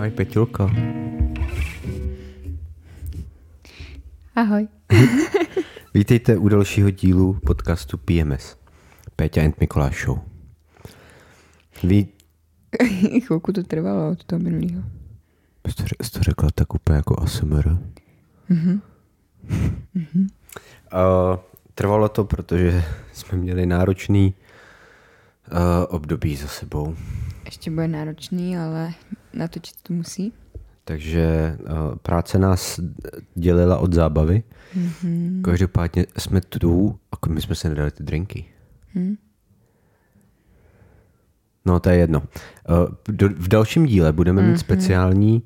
Ahoj, Petilko. Ahoj. Vítejte u dalšího dílu podcastu PMS. Péťa and Mikoláš Show. Ví... Chvilku to trvalo od toho minulého. Jsi to řekla tak úplně jako ASMR? Mhm. Uh, trvalo to, protože jsme měli náročný uh, období za sebou. Ještě bude náročný, ale natočit to musí. Takže uh, práce nás dělila od zábavy. Mm-hmm. Každopádně jsme tu, a my jsme se nedali ty drinky. Mm. No, to je jedno. Do, v dalším díle budeme mm-hmm. mít speciální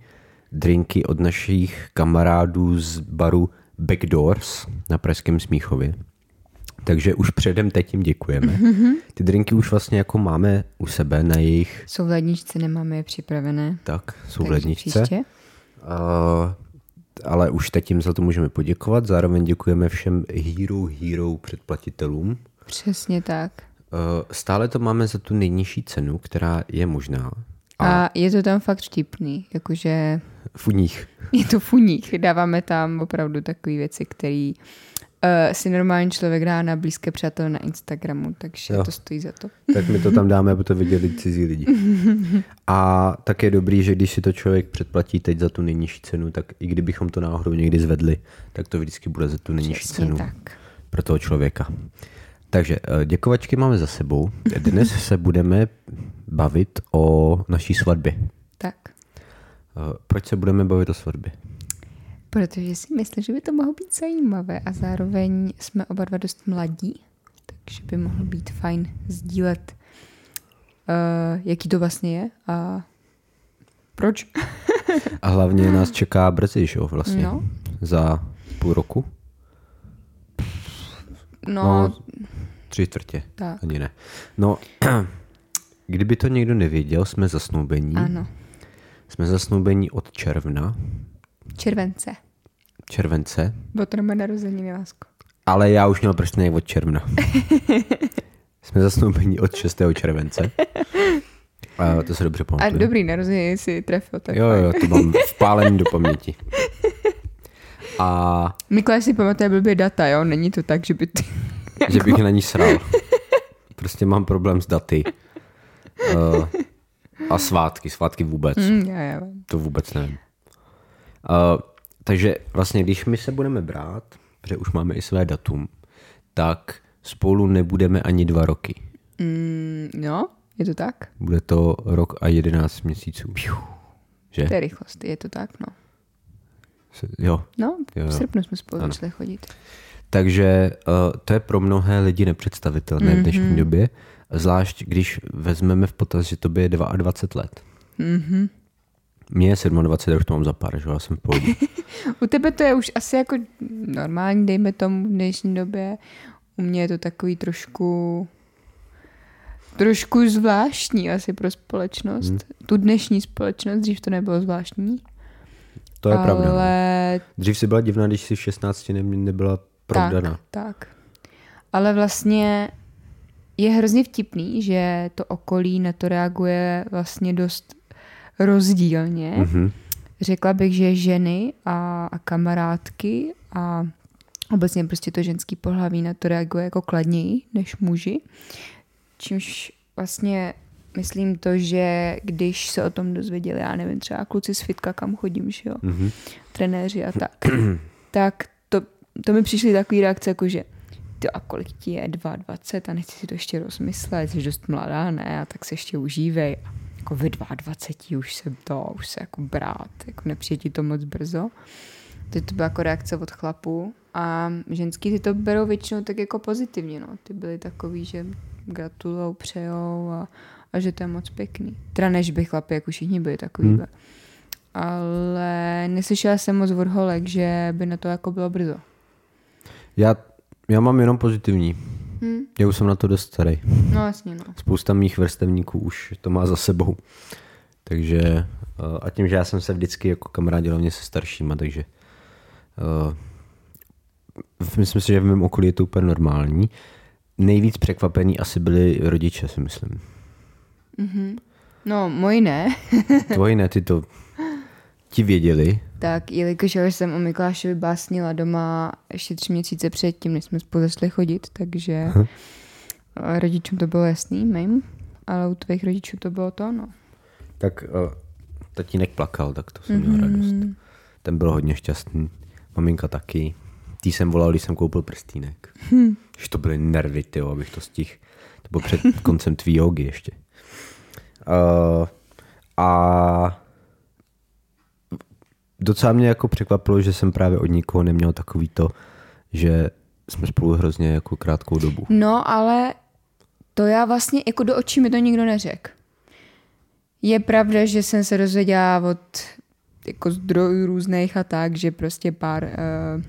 drinky od našich kamarádů z baru Backdoors na Pražském Smíchově. Takže už předem teď jim děkujeme. Mm-hmm. Ty drinky už vlastně jako máme u sebe na jejich... Jsou v ledničce, nemáme je připravené. Tak, jsou v ledničce. Uh, ale už teď jim za to můžeme poděkovat. Zároveň děkujeme všem Hero Hero předplatitelům. Přesně tak. Uh, stále to máme za tu nejnižší cenu, která je možná. A, a je to tam fakt vtipný, jakože... Funích. Je to funích. Dáváme tam opravdu takové věci, které uh, si normální člověk dá na blízké přátelé na Instagramu, takže jo. to stojí za to. Tak my to tam dáme, aby to viděli cizí lidi. A tak je dobrý, že když si to člověk předplatí teď za tu nejnižší cenu, tak i kdybychom to náhodou někdy zvedli, tak to vždycky bude za tu nejnižší Přesně cenu tak. pro toho člověka. Takže eh, děkovačky máme za sebou. Dnes se budeme bavit o naší svatbě. Tak. Eh, proč se budeme bavit o svatbě? Protože si myslím, že by to mohlo být zajímavé a zároveň jsme oba dva dost mladí, takže by mohlo být fajn sdílet, uh, jaký to vlastně je a proč. a hlavně nás čeká brzy, že jo, vlastně. No. Za půl roku. No, no tři čtvrtě. Tak. Ani ne. No, kdyby to někdo nevěděl, jsme zasnoubení. ano. Jsme zasnoubení od června. Července. Července. Bylo to na narozeniny, lásko. Ale já už měl prstenek od června. jsme zasnoubení od 6. července. A to se dobře A pamatuju. dobrý narozeniny si trefil, tak Jo, jo, to mám vpálený do paměti. A Mikuláš si pamatuje blbě data, jo? Není to tak, že by ty... že bych na ní sral. Prostě mám problém s daty. Uh, a svátky, svátky vůbec. Mm, já, já. To vůbec nevím. Uh, takže vlastně, když my se budeme brát, protože už máme i své datum, tak spolu nebudeme ani dva roky. Mm, no, je to tak? Bude to rok a jedenáct měsíců. Že? To je rychlost, je to tak, no. Se- Jo. No, Jo, jo. v srpnu jsme spolu Ano. začali chodit. Takže uh, to je pro mnohé lidi nepředstavitelné v Mhm. dnešní době, zvlášť když vezmeme v potaz, že to je 22 let. Mhm. Mně je 27, já už to mám za pár, že jo, já jsem v pohodě. U tebe to je už asi jako normální, dejme tomu v dnešní době. U mě je to takový trošku trošku zvláštní asi pro společnost. Hmm. Tu dnešní společnost, dřív to nebylo zvláštní. To je ale... pravda. no. Dřív si byla divná, když si v 16 ne, nebyla provdaná. Tak, tak. Ale vlastně je hrozně vtipný, že to okolí na to reaguje vlastně dost rozdílně. Mhm. Řekla bych, že ženy a, a kamarádky a obecně prostě to ženský pohlaví na to reaguje jako kladněji než muži. Čímž vlastně myslím to, že když se o tom dozvěděli, já nevím, třeba kluci z fitka, kam chodím, že jo, Mhm. trenéři a tak, tak to, to mi přišly takový reakce, jako že ty a kolik ti je, 22 a nechci si to ještě rozmyslet, jsi dost mladá, ne, a tak se ještě užívej. Jako ve 22 už se to, už se jako brát, jako nepřijde ti to moc brzo. Teď to byla jako reakce od chlapů a ženský ty to berou většinou tak jako pozitivně, no. Ty byly takový, že gratulou, přejou a, a že to je moc pěkný. Teda než by chlapi, jako všichni byli takový. Hmm. Ale neslyšela jsem moc od holek, že by na to jako bylo brzo. Já, já mám jenom pozitivní. Hm? Já už jsem na to dost starý. No jasně, no. Spousta mých vrstevníků už to má za sebou. Takže eh, a tím, že já jsem se vždycky jako kamarádil hlavně se staršíma, takže uh, myslím si, že v mém okolí je to úplně normální. Nejvíc překvapení asi byli rodiče, si myslím. Mhm. No, moji ne. Tvoji ne, ty to ti věděli, Tak, jelikož já jsem o Mikulášovi básnila doma ještě tři měsíce předtím, než jsme spolu začali chodit, takže eh, rodičům to bylo jasný, mým, ale u tvých rodičů to bylo to, no. tak uh, tatínek plakal, tak to jsem měl radost. Ten byl hodně šťastný. Maminka taky. Tý jsem volal, když jsem koupil prstýnek. Hmm. Že to byly nervy, tyjo, abych to stihl. To bylo před koncem tvý jogy ještě. Uh, a docela mě jako překvapilo, že jsem právě od nikoho neměl takový to, že jsme spolu hrozně jako krátkou dobu. No, ale to já vlastně, jako do očí mi to nikdo neřekl. Je pravda, že jsem se dozvěděla od jako zdrojů různých a tak, že prostě pár uh,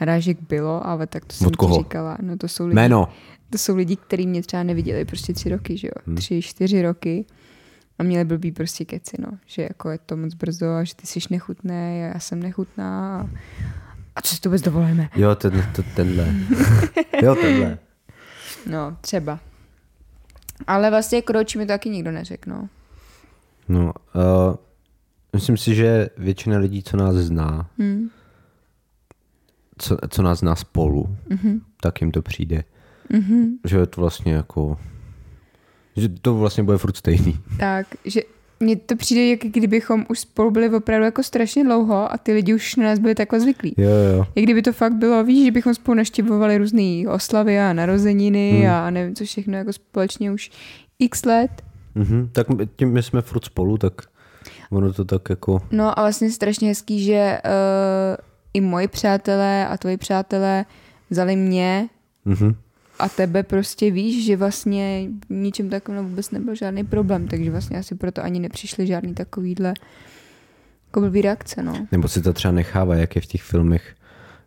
narážek bylo, ale tak to jsem Od koho? říkala. No to jsou lidi, Jméno. to jsou lidi, kteří mě třeba neviděli prostě tři roky, že jo? Tři, čtyři roky. A měli blbý prostě keci, no. Že jako je to moc brzo a že ty jsi nechutný a já jsem nechutná. A, a co si to vůbec dovolíme? Jo, ten, to, tenhle. jo, tenhle. No, třeba. Ale vlastně jako do očí mi to taky nikdo neřekl, no. No, uh, myslím si, že většina lidí, co nás zná, Hmm. co, co nás zná spolu, mm-hmm. tak jim to přijde. Mm-hmm. Že je to vlastně jako... Že to vlastně bude furt stejný. Tak, že mně to přijde, jak kdybychom už spolu byli opravdu jako strašně dlouho a ty lidi už na nás byli takhle zvyklí. Jo, jo. Jak kdyby to fakt bylo, víš, že bychom spolu naštěvovali různé oslavy a narozeniny hmm. a nevím co všechno jako společně už x let. Mm-hmm. Tak my- tím my jsme furt spolu, tak ono to tak jako... No a vlastně strašně hezký, že uh, i moji přátelé a tvoji přátelé vzali mě Mm-hmm. A tebe prostě víš, že vlastně ničem takovém vůbec nebyl žádný problém, takže vlastně asi proto ani nepřišly žádný takovýhle jako blbý reakce, no. Nebo si to třeba nechává, jak je v těch filmech,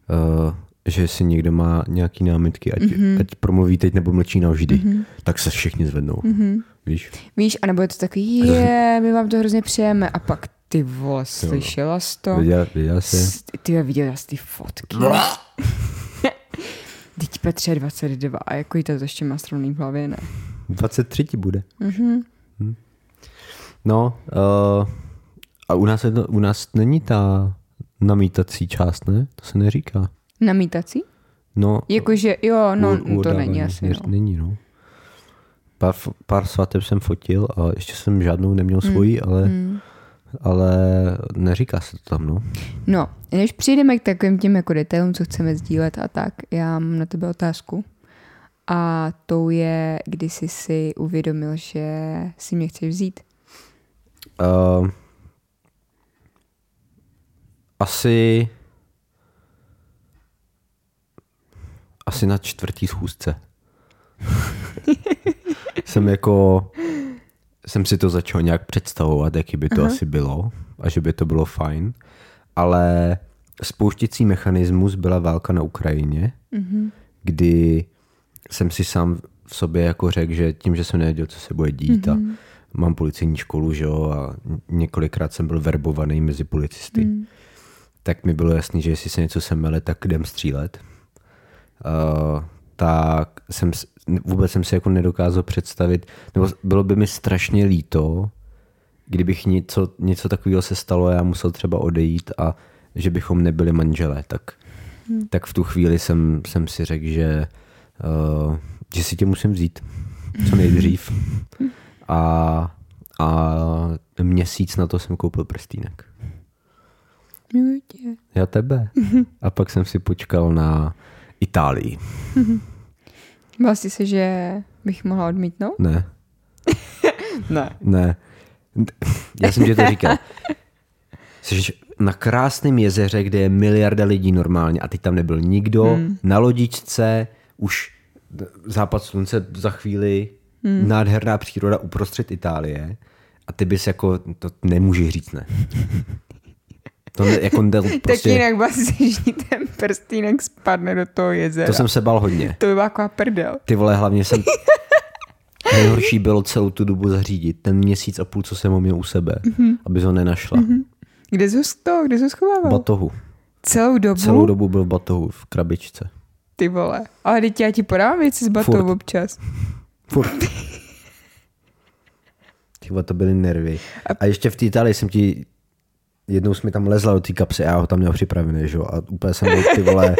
uh, že si někdo má nějaký námitky, ať, mm-hmm. ať promluví teď nebo mlčí navždy, mm-hmm. tak se všichni zvednou. Mm-hmm. Víš? Víš, anebo je to takový, je, my vám to hrozně přejeme a pak ty vole, slyšela jsi to? Viděl, viděl jsi? Ty viděla jsi ty fotky. Teď Petře je 22 a jako jí to ještě má strovný v hlavě, ne? 23 ti bude. Mm-hmm. No, uh, a u nás, je to, u nás není ta namítací část, ne? To se neříká. Namítací? No, Jakože, jo, no, u- to není asi, směr- no. Není, no. Pár, pár svateb jsem fotil a ještě jsem žádnou neměl svoji, ale, ale neříká se to tam, no. No, než přijdeme k takovým těm jako detailům, co chceme sdílet a tak, já mám na tebe otázku. A tou je, kdy jsi si uvědomil, že si mě chceš vzít. Uh, asi asi na čtvrtý schůzce. jsem jako jsem si to začal nějak představovat, jaký by to asi bylo a že by to bylo fajn, ale spouštěcí mechanismus byla válka na Ukrajině, kdy jsem si sám v sobě jako řekl, že tím, že jsem nevěděl, co se bude dít a mám policejní školu, že jo, a několikrát jsem byl verbovaný mezi policisty, tak mi bylo jasný, že jestli se něco semele, tak jdem střílet. Uh, tak jsem, vůbec jsem si jako nedokázal představit, nebo bylo by mi strašně líto, kdybych něco, něco takového se stalo a já musel třeba odejít a že bychom nebyli manželé, tak, hmm. tak v tu chvíli jsem, jsem si řekl, že, uh, že si tě musím vzít co nejdřív. A, a měsíc na to jsem koupil. Miluji tě. Já tebe. A pak jsem si počkal na Itálii. Bál jsi se, že bych mohla odmítnout? Ne, Ne. ne. Já jsem ti to říkal. Jsi na krásném jezeře, kde je miliarda lidí normálně a teď tam nebyl nikdo, hmm. na lodičce, už západ slunce za chvíli, hmm. nádherná příroda uprostřed Itálie a ty bys jako, to nemůžeš říct ne. To ne, jako ne, Tak prostě, jinak vlastně, že ten prstýnek spadne do toho jezera. to jsem se bal hodně. To by byla taková prdel. Ty vole, hlavně jsem... Nejhorší bylo celou tu dobu zařídit. Ten měsíc a půl, co jsem ho měl u sebe, mm-hmm. aby ho nenašla. Mm-hmm. Kde jsi to? Kde jsi ho schovával? Batohu. Celou dobu? Celou dobu byl v batohu, v krabičce. Ty vole. Ale teď já ti podám věci s batou Furt. občas. Furt. Ty vole, to byly nervy. A ještě v té Itálii jsem ti jednou jsi mi tam lezla do té kapsy a já ho tam měl připravený, že jo, a úplně jsem byl ty vole,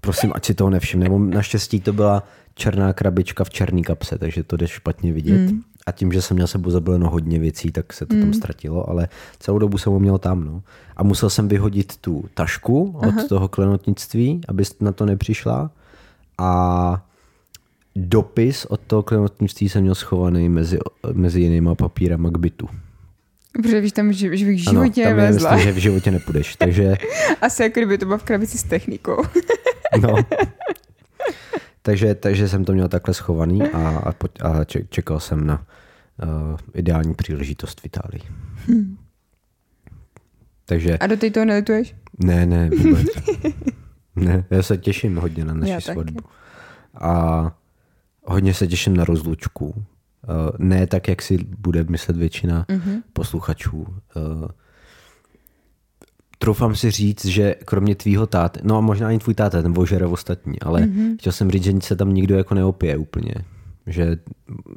prosím, ať si toho nevšim. Nebo naštěstí to byla černá krabička v černé kapse, takže to jde špatně vidět. Mm. A tím, že jsem měl sebou zabaleno hodně věcí, tak se to mm. tam ztratilo, ale celou dobu jsem ho měl tam. No. A musel jsem vyhodit tu tašku od Aha. toho klenotnictví, aby na to nepřišla. A dopis od toho klenotnictví jsem měl schovaný mezi, mezi jinýma papírama k bytu. Protože víš tam, že, že v životě ano, tam je myslím, že v životě nepůjdeš. Takže... Asi jako kdyby to bylo v krabici s technikou. no. Takže, takže jsem to měl takhle schovaný a, a, a čekal jsem na uh, ideální příležitost v Itálii. Hmm. Takže... A do té toho nelituješ? Ne, ne, vůbec. ne, já se těším hodně na naši svatbu. A hodně se těším na rozlučku. Uh, ne tak, jak si bude myslet většina mm-hmm. posluchačů. Uh, troufám si říct, že kromě tvýho táty, no a možná ani tvůj táta, ten vožere ostatní, ale mm-hmm. chtěl jsem říct, že se tam nikdo jako neopije úplně. Že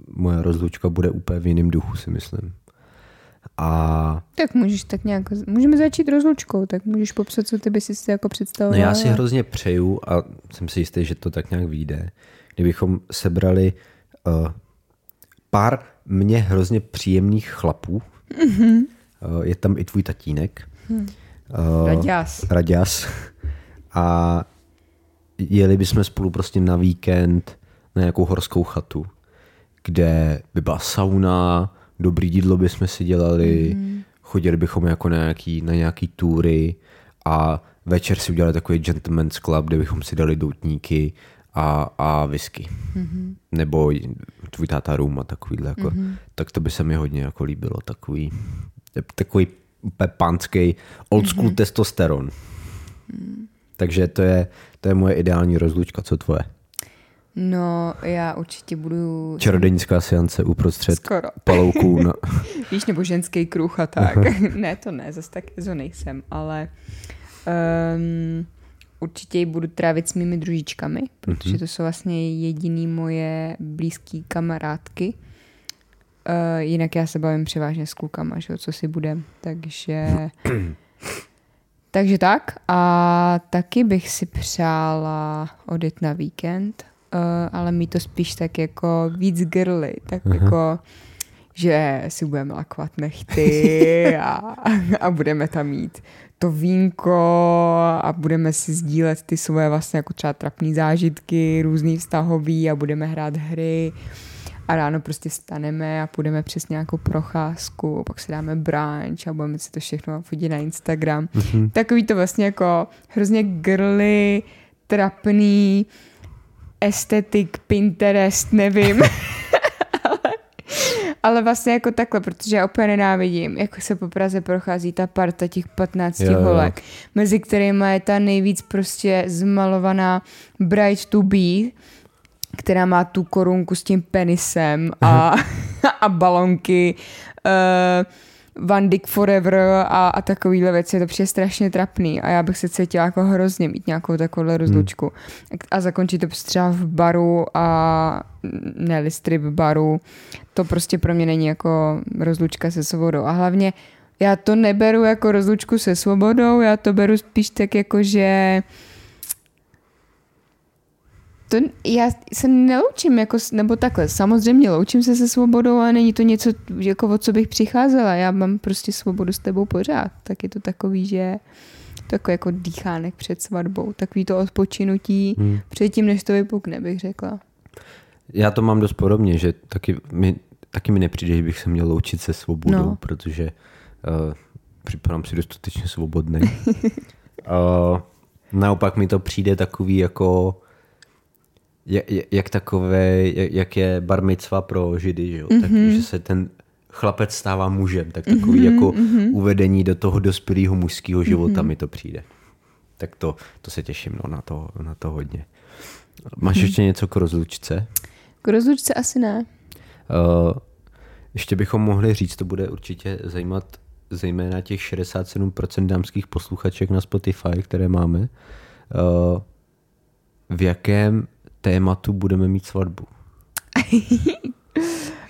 moje rozlučka bude úplně v jiném duchu, si myslím. A... Tak můžeš tak nějak, můžeme začít rozlučkou, tak můžeš popsat, co ty by si jako představoval. No já si hrozně přeju a jsem si jistý, že to tak nějak vyjde, kdybychom sebrali uh, pár mně hrozně příjemných chlapů. Mm-hmm. Je tam i tvůj tatínek. Hmm. Uh, Raďas. Raďas. A jeli bychom spolu prostě na víkend na nějakou horskou chatu, kde by byla sauna, dobrý jídlo bychom si dělali, mm. chodili bychom jako na nějaký, na nějaký túry a večer si udělali takový gentleman's club, kde bychom si dali doutníky a, a whisky. Mm-hmm. Nebo tvůj táta rum a takovýhle. Jako, mm-hmm. Tak to by se mi hodně jako líbilo. Takový, takový úplně pánský old school mm-hmm. testosteron. Mm. Takže to je, to je moje ideální rozlučka. Co tvoje? No, já určitě budu... Čarodějnická seance uprostřed Skoro. palouků. Na... Víš, nebo ženský kruh a tak. ne, to ne, zase tak zo nejsem, ale um, určitě ji budu trávit s mými družičkami, protože mm-hmm. to jsou vlastně jediný moje blízké kamarádky. Uh, jinak já se bavím převážně s klukama, že, co si bude. Takže... takže tak. A taky bych si přála odjet na víkend, uh, ale mi to spíš tak jako víc girly. Tak uh-huh. jako že si budeme lakovat nechty a, a budeme tam mít to vínko a budeme si sdílet ty svoje vlastně jako třeba trapné zážitky, různý vztahový a budeme hrát hry a ráno prostě staneme a půjdeme přes nějakou procházku, pak si dáme brunch a budeme si to všechno fotit na Instagram. Mm-hmm. Takový to vlastně jako hrozně girly, trapný, estetik, Pinterest, nevím. ale, vlastně jako takhle, protože já úplně nenávidím, jako se po Praze prochází ta parta těch 15 jo, holek, jo. mezi kterými je ta nejvíc prostě zmalovaná bright to be, která má tu korunku s tím penisem a, a balonky. Uh, Van Dyck Forever a, a takovýhle věci, je to přijde strašně trapný a já bych se cítila jako hrozně mít nějakou takovouhle rozlučku hmm. a zakončit to třeba v baru a ne strip baru, to prostě pro mě není jako rozlučka se svobodou a hlavně já to neberu jako rozlučku se svobodou, já to beru spíš tak jako, že to já se neloučím, jako, nebo takhle, samozřejmě loučím se se svobodou, ale není to něco, jako o co bych přicházela. Já mám prostě svobodu s tebou pořád. Tak je to takový, že takový jako dýchánek před svatbou, takový to odpočinutí hmm. předtím, než to vypukne, bych řekla. Já to mám dost podobně, že taky mi, taky mi nepřijde, že bych se měl loučit se svobodou, no. protože uh, připadám si dostatečně svobodný. uh, naopak mi to přijde takový jako jak, jak takové, jak, jak je bar mitzva pro židy, že jo? Mm-hmm. Tak, mhm. že se ten chlapec stává mužem, tak takový mm-hmm, jako mm-hmm. uvedení do toho dospělého mužského života mm-hmm. mi to přijde. Tak to, to se těším no, na, to, na to hodně. Máš mm-hmm. ještě něco k rozlučce? K rozlučce asi ne. Uh, ještě bychom mohli říct, to bude určitě zajímat zejména těch 67% dámských posluchaček na Spotify, které máme. Uh, v jakém tématu budeme mít svatbu?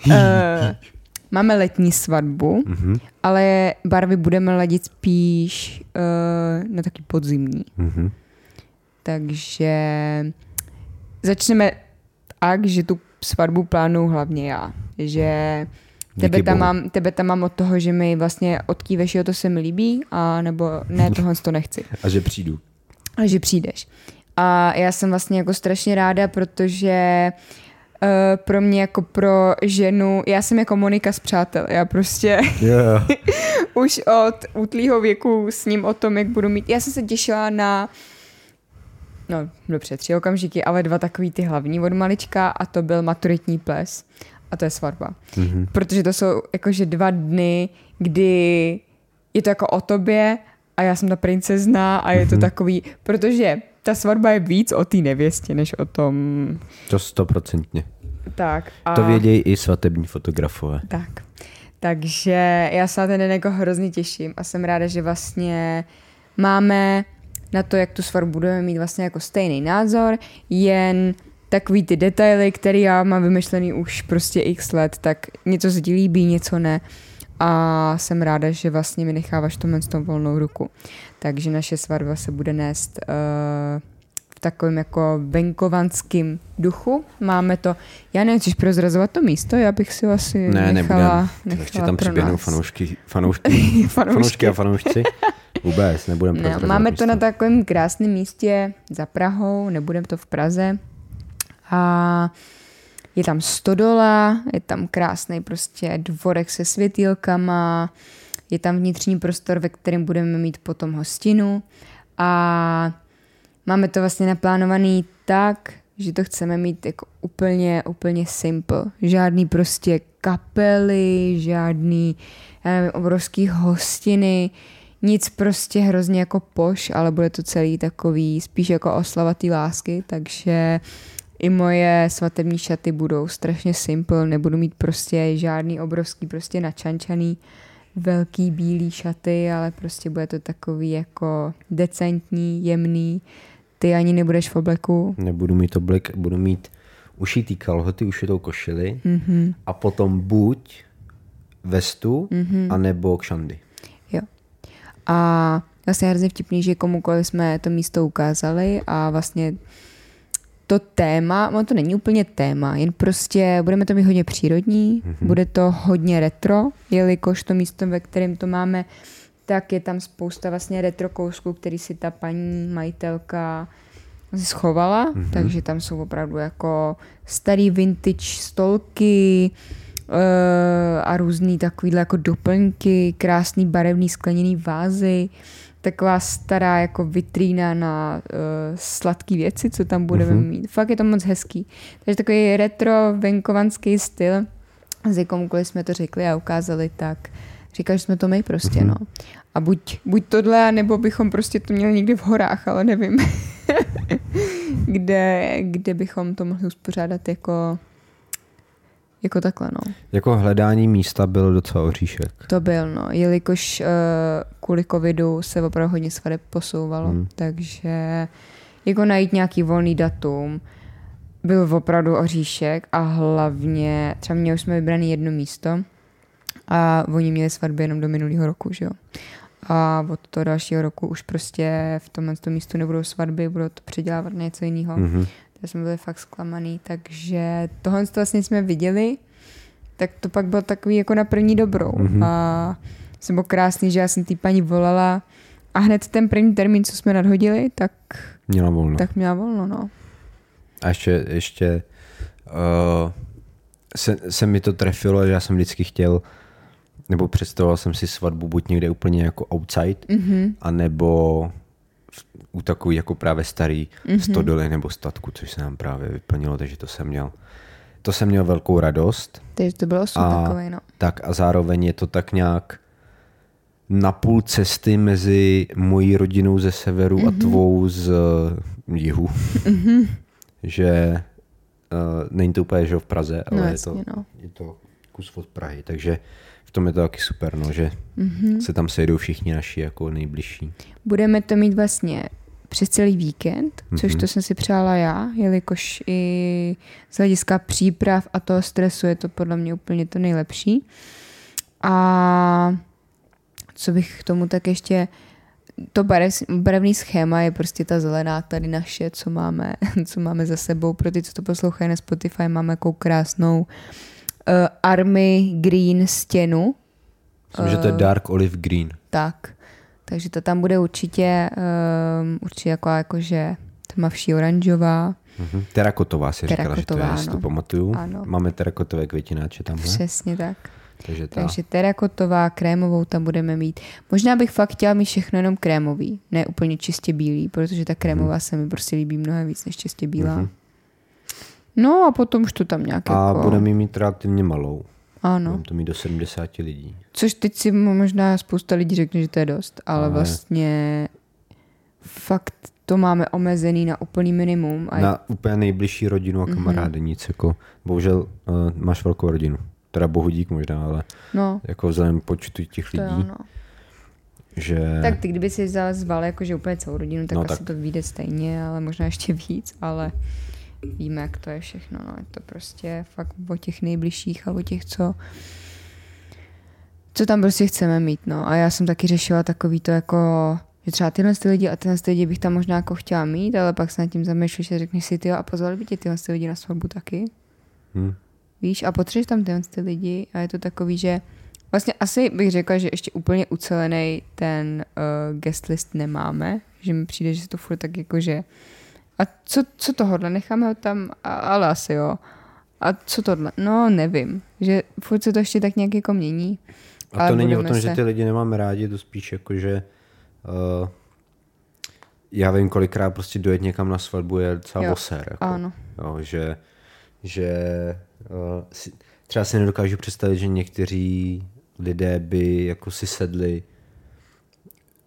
uh, máme letní svatbu, Mhm. ale barvy budeme ladit spíš uh, na taky podzimní. Mhm. Takže začneme tak, že tu svatbu plánuju hlavně já. Že tebe Díky tam, bohu. mám, tebe tam mám od toho, že mi vlastně odkýveš, jo, to se mi líbí, a nebo ne, tohle to nechci. A že přijdu. A že přijdeš. A já jsem vlastně jako strašně ráda, protože uh, pro mě jako pro ženu, já jsem jako Monika z Přátel, já prostě Yeah. už od útlýho věku s ním o tom, jak budu mít. Já jsem se těšila na no dobře, tři okamžiky, ale dva takový ty hlavní od malička a to byl maturitní ples a to je svatba. Mhm. Protože to jsou jakože dva dny, kdy je to jako o tobě a já jsem ta princezna a je to takový, protože ta svatba je víc o té nevěstě, než o tom To stoprocentně. tak. A... To vědějí i svatební fotografové. Tak. Takže já se na ten den jako hrozně těším a jsem ráda, že vlastně máme na to, jak tu svatbu budeme mít vlastně jako stejný názor, jen takový ty detaily, které já mám vymyšlený už prostě x let, tak něco se ti líbí, něco ne. A jsem ráda, že vlastně mi necháváš tomu s tou volnou ruku. Takže naše svatba se bude nést uh, v takovém jako venkovanském duchu. Máme to, já nevím, chceš prozrazovat to místo, já bych si ho asi Ne, nechala, nebudem. Nechala tam pro přiběhnou nás. fanoušky, fanoušky, Fanoušky. fanoušky a fanoušci. Vůbec, nebudem Ne, máme místo. to na takovém krásném místě za Prahou, nebudeme to v Praze. A je tam stodola, je tam krásný prostě dvorek se světýlkama, je tam vnitřní prostor, ve kterém budeme mít potom hostinu a máme to vlastně naplánovaný tak, že to chceme mít jako úplně, úplně simple. Žádný prostě kapely, žádný já nevím, obrovský hostiny, nic prostě hrozně jako poš, ale bude to celý takový spíš jako oslava té lásky, takže i moje svatební šaty budou strašně simple, nebudu mít prostě žádný obrovský prostě načančaný velký bílý šaty, ale prostě bude to takový jako decentní, jemný. Ty ani nebudeš v obleku. Nebudu mít oblek, budu mít ušitý kalhoty, ušitou košili Mhm. a potom buď vestu, mm-hmm. anebo kšandy. Jo. A vlastně hrozně vtipný, že komukoliv jsme to místo ukázali a vlastně to téma, ono to není úplně téma, jen prostě budeme to mít hodně přírodní, mm-hmm. bude to hodně retro, jelikož to místo, ve kterém to máme, tak je tam spousta vlastně retro kousků, který si ta paní majitelka schovala, mm-hmm. takže tam jsou opravdu jako starý vintage stolky uh, a různý takovýhle jako doplňky, krásný barevný skleněný vázy, taková stará jako vitrína na uh, sladké věci, co tam budeme mm-hmm. mít. Fakt je to moc hezký. Takže takový retro venkovanský styl. Z komukoliv jsme to řekli a ukázali, tak říkali, že jsme to my prostě, mm-hmm. no. A buď, buď tohle, nebo bychom prostě to měli někde v horách, ale nevím, kde, kde bychom to mohli uspořádat jako, jako takhle, no. Jako hledání místa byl docela oříšek. To byl, no, jelikož uh, kvůli covidu se opravdu hodně svadeb posouvalo, hmm. takže jako najít nějaký volný datum byl opravdu oříšek a hlavně, třeba mě už jsme vybraný jedno místo a oni měli svatby jenom do minulého roku, že jo. A od toho dalšího roku už prostě v tomhle tom místu nebudou svatby, budou to předělávat na něco jiného. Mm-hmm. Takže jsme byli fakt zklamaný, takže tohle to vlastně jsme viděli, tak to pak bylo takový jako na první dobrou. Mm-hmm. A jsem byl krásný, že já jsem tý paní volala a hned ten první termín, co jsme nadhodili, tak Měla volno. tak měla volno, no. A ještě, ještě uh, se, se mi to trefilo, že já jsem vždycky chtěl, nebo představoval jsem si svatbu buď někde úplně jako outside, mm-hmm. anebo u takový jako právě starý mm-hmm. stodoly nebo statku, což se nám právě vyplnilo, takže to jsem měl. To jsem měl velkou radost. Takže to bylo osud A, takový, no. tak a zároveň je to tak nějak na půl cesty mezi mojí rodinou ze severu mm-hmm. a tvou z uh, jihu. Mm-hmm. že uh, není to úplně, že v Praze, ale No, je, jasně, to, no. je to kus od Prahy, takže v tom je to taky super, no, že mm-hmm. se tam sejdou všichni naši jako nejbližší. Budeme to mít vlastně přes celý víkend, což Mhm. to jsem si přála já, jelikož i z hlediska příprav a toho stresu je to podle mě úplně to nejlepší. A co bych k tomu tak ještě to barev, barevný schéma je prostě ta zelená tady naše, co máme, co máme za sebou. Pro ty, co to poslouchají na Spotify, máme jako krásnou uh, Army Green stěnu. Myslím, uh, že to je Eh, Dark Olive Green. Tak. Takže to tam bude určitě, um, určitě jako, jakože tmavší oranžová. Mhm. Terakotová si říkala, že to je, Terakotová, jestli to no. pamatuju. Ano. Máme terakotové květináče tamhle. Přesně tak. Takže ta. Takže terakotová, krémovou tam budeme mít. Možná bych fakt chtěla mít všechno jenom krémový, ne úplně čistě bílý, protože ta krémová se mi prostě líbí mnohem víc než čistě bílá. Mhm. No a potom už to tam nějak A jako... budeme mít relativně malou. Ano. Budeme to mít do 70 lidí. Což teď si možná spousta lidí řekne, že to je dost, ale Ale- vlastně fakt to máme omezený na úplný minimum. A Na úplně nejbližší rodinu a Mhm. kamarády nic. Jako, bohužel uh, máš velkou rodinu. Teda bohudík možná, ale no, jako vzhledem počtu těch to lidí, jo, no. že Tak ty kdyby si vzal, zval jakože úplně celou rodinu, tak no, asi tak. to vyjde stejně, ale možná ještě víc, ale víme, jak to je všechno. No. Je to prostě fakt o těch nejbližších a o těch, co co tam prostě chceme mít, no. A já jsem taky řešila takový to jako, že třeba tyhle ty lidi a tyhle ty lidi bych tam možná jako chtěla mít, ale pak se nad tím zamýšlíš a řekneš si, ty a pozvali by tě tyhle ty lidi na svatbu taky. hm, Víš, a potřebuješ tam tyhle ty lidi a je to takový, že vlastně asi bych řekla, že ještě úplně ucelený ten uh, guest list nemáme, že mi přijde, že se to furt tak jako, že a co, co tohle, necháme ho tam, a, ale asi jo. A co tohle? No, nevím. Že furt se to ještě tak nějak jako mění. A to není o tom, že se- ty lidi nemáme rádi, to spíš jako, že uh, já vím, kolikrát prostě dojet někam na svatbu je docela Jo, oser. Jako, ano. Jo, že že uh, si, třeba si nedokážu představit, že někteří lidé by jako si sedli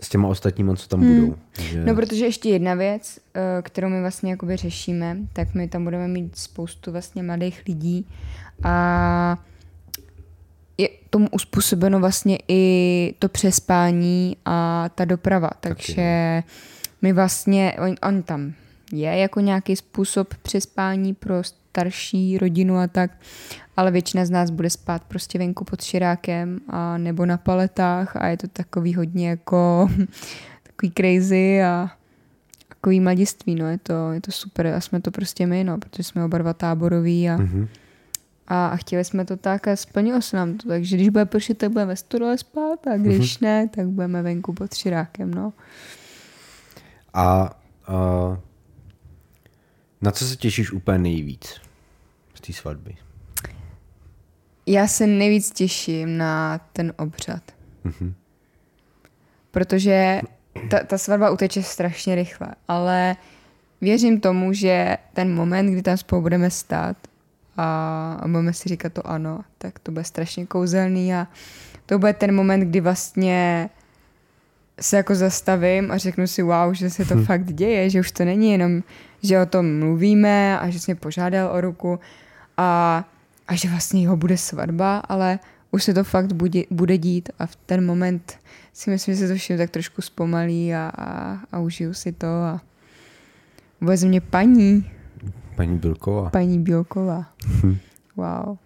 s těma ostatníma, co tam budou. Že, No, protože ještě jedna věc, eh, kterou my vlastně jakoby řešíme, tak my tam budeme mít spoustu vlastně mladých lidí a je tomu uspůsobeno vlastně i to přespání a ta doprava. Takže my vlastně, on, on tam je jako nějaký způsob přespání pro starší rodinu a tak, ale většina z nás bude spát prostě venku pod širákem a nebo na paletách a je to takový hodně jako takový crazy a takový mladiství, no, je to, je to super a jsme to prostě my, no, protože jsme oba dva táboroví a, Mhm. a, a chtěli jsme to tak a splnilo se nám to, takže když bude pršet, tak budeme ve stodole spát a když ne, tak budeme venku pod širákem, no. A uh, na co se těšíš úplně nejvíc z té svatby? Já se nejvíc těším na ten obřad. Mhm. Protože ta, ta svatba uteče strašně rychle, ale věřím tomu, že ten moment, kdy tam spolu budeme stát a, a budeme si říkat to ano, tak to bude strašně kouzelný a to bude ten moment, kdy vlastně se jako zastavím a řeknu si wow, že se to fakt děje, že už to není jenom, že o tom mluvíme a že jsi mě požádal o ruku a, a že vlastně jeho bude svatba, ale už se to fakt bude, bude dít a v ten moment si myslím, že se to všechno tak trošku zpomalí a, a, a užiju si to a ze mě paní, Paní Bilková. paní Bílková. Wow.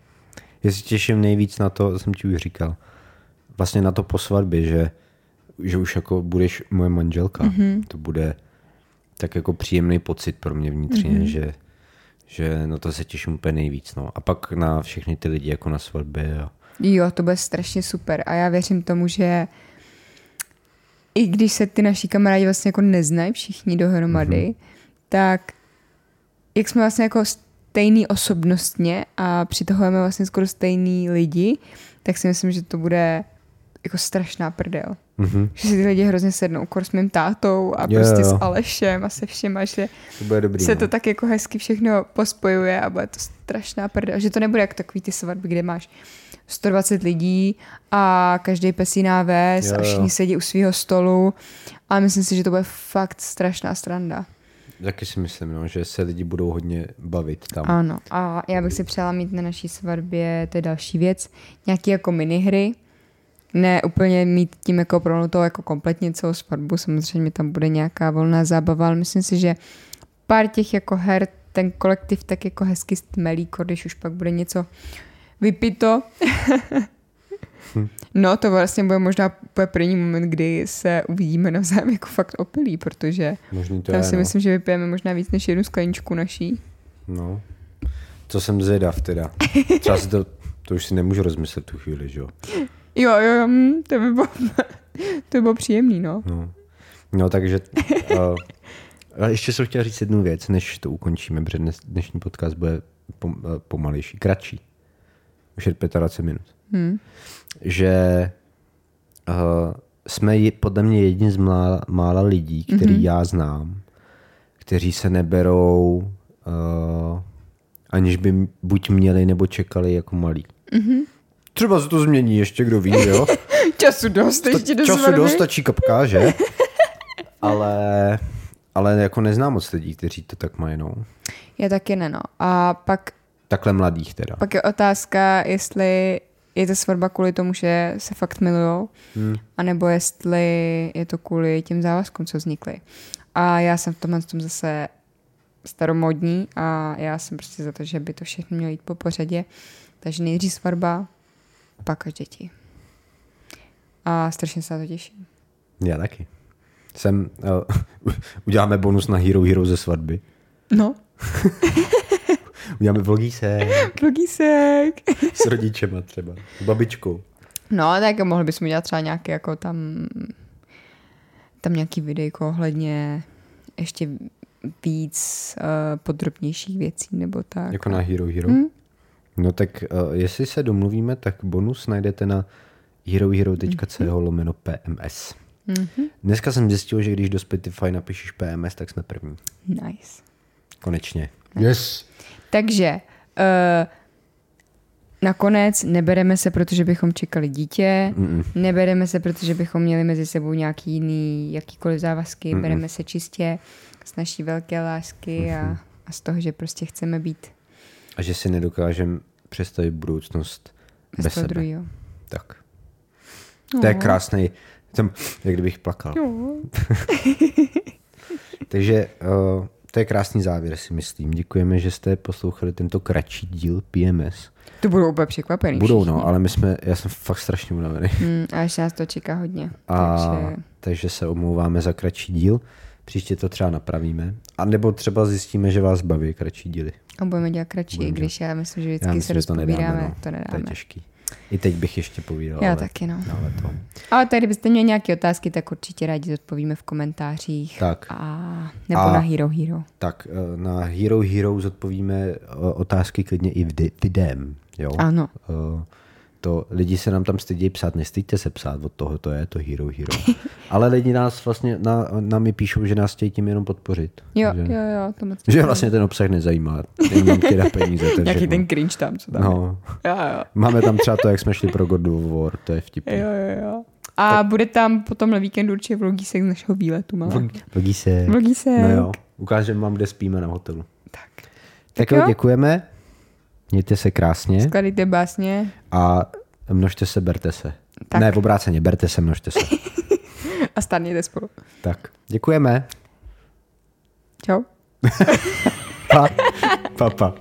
Já se těším nejvíc na to, jsem ti už říkal, vlastně na to po svatbě, že, že už jako budeš moje manželka. Mm-hmm. To bude tak jako příjemný pocit pro mě vnitřně, mm-hmm. že, že na to se těším úplně nejvíc. No. A pak na všechny ty lidi jako na svatbě. A... Jo, to bude strašně super a já věřím tomu, že i když se ty naši kamarádi vlastně jako neznají všichni dohromady, mm-hmm. tak jak jsme vlastně jako stejný osobnostně a přitahujeme vlastně skoro stejný lidi, tak si myslím, že to bude jako strašná prdel. Mm-hmm. Že si ty lidi hrozně sednou kor s mým tátou a Jo, prostě jo. s Alešem a se všema, že To bude dobrý. se no. to tak jako hezky všechno pospojuje a bude to strašná prdel. Že to nebude jak takový ty svatby, kde máš 120 lidí a každý pesí náves Jo, a jo. všichni sedí u svého stolu. A myslím si, že to bude fakt strašná stranda. Taky si myslím, no, že se lidi budou hodně bavit tam. Ano. A já bych si přála mít na naší svatbě, to je další věc, nějaký jako minihry. Ne úplně mít tím jako promlutou jako kompletně celou svatbu, samozřejmě tam bude nějaká volná zábava, ale myslím si, že pár těch jako her ten kolektiv tak jako hezky stmelí, když už pak bude něco vypito. No to vlastně bude možná úplně první moment, kdy se uvidíme navzájem jako fakt opilí, protože Možný to tam je, si no. myslím, že vypijeme možná víc než jednu skleničku naší. no. To jsem zvědav teda. Třeba si to, to už si nemůžu rozmyslet tu chvíli, že jo? Jo, jo, jo, hm, to by bylo, to by bylo příjemný, no. No, no takže... Uh, ale ještě jsem chtěl říct jednu věc, než to ukončíme, protože dnes, dnešní podcast bude pom, uh, pomalejší, kratší. Už je 25 minut. Hm. Že uh, jsme podle mě jedni z mála, mála lidí, který mm-hmm. já znám, kteří se neberou, uh, aniž by buď měli nebo čekali jako malí. Mm-hmm. Třeba se to změní ještě, kdo ví, jo? Času dost, ještě do Času dost, stačí kapka, že? ale, ale jako neznám moc lidí, kteří to tak mají, no. Já taky ne, no. A pak, Takhle mladých teda. pak je otázka, jestli je to svatba kvůli tomu, že se fakt milujou, hmm. anebo jestli je to kvůli těm závazkům, co vznikly. A já jsem v tomhle tom zase staromodní a já jsem prostě za to, že by to všechno mělo jít po pořadě. Takže nejdřív svatba, pak až děti. A strašně se na to těším. Já taky. Jsem, uh, uděláme bonus na Hero Hero ze svatby. No, Uděláme vlogíse vlogísek. s rodičema třeba, s babičkou. No, tak mohli bychom udělat třeba nějaký jako tam tam nějaký videjko ohledně ještě víc uh, podrobnějších věcí nebo tak. Jako na Hero Hero. Hmm. No tak uh, jestli se domluvíme, tak bonus najdete na herohero.co lomeno PMS. Mm-hmm. Dneska jsem zjistil, že když do Spotify napíšeš PMS, tak jsme první. Nice. Konečně. Yes. Takže uh, nakonec nebereme se, protože bychom čekali dítě, Mm-mm. nebereme se, protože bychom měli mezi sebou nějaký jiný, jakýkoliv závazky, Mm-mm. bereme se čistě z naší velké lásky a, a z toho, že prostě chceme být A že si nedokážeme představit budoucnost bez, bez sebe. druhého. Tak. To je krásný. Jsem, jak kdybych plakal. No. Takže uh, to je krásný závěr, si myslím. Děkujeme, že jste poslouchali tento kratší díl PMS. To budou úplně překvapený Budou, všichni. no, ale my jsme, já jsem fakt strašně unavený. Hmm, a ještě nás to čeká hodně. A, Takže takže se omlouváme za kratší díl. Příště to třeba napravíme. A nebo třeba zjistíme, že vás baví kratší díly. A budeme dělat kratší, Budeme když já myslím, že Já vždycky myslím, se že to nedáme, rozpovídáme, no. to To je nedáme. těžký. I teď bych ještě povídal. Já ale, taky, no. Ale to. Ale tady, kdybyste měli nějaké otázky, tak určitě rádi zodpovíme v komentářích. Tak. A, nebo A- na Hero Hero. Tak, eh, na Hero Hero zodpovíme eh, otázky klidně i vide- videem. Jo? Ano. Eh, To lidi se nám tam stydí psát, nestydíte se psát, od toho to je to Hero Hero. Ale lidi nás vlastně, na, nám mi píšou, že nás chtějí tím jenom podpořit. Jo, že, jo, jo, to moc že vlastně ten obsah nezajímá, jenom dát peníze. To Nějaký všechno. ten cringe tam, co tam je. No, Jo, jo. máme tam třeba to, jak jsme šli pro God of War, to je vtipný. Jo, jo, jo. A tak. bude tam po tomhle víkendu určitě vlogísek z našeho výletu, malé. Vlogí se. Vlogísek. No jo, ukážeme vám, kde spíme na hotelu. Tak. Tak jo. jo, děkujeme. Mějte se krásně Skladejte básně a množte se, berte se. Tak. Ne, v obráceně, berte se, množte se. a stárněte spolu. tak, děkujeme. Čau. Pa, pa, pa.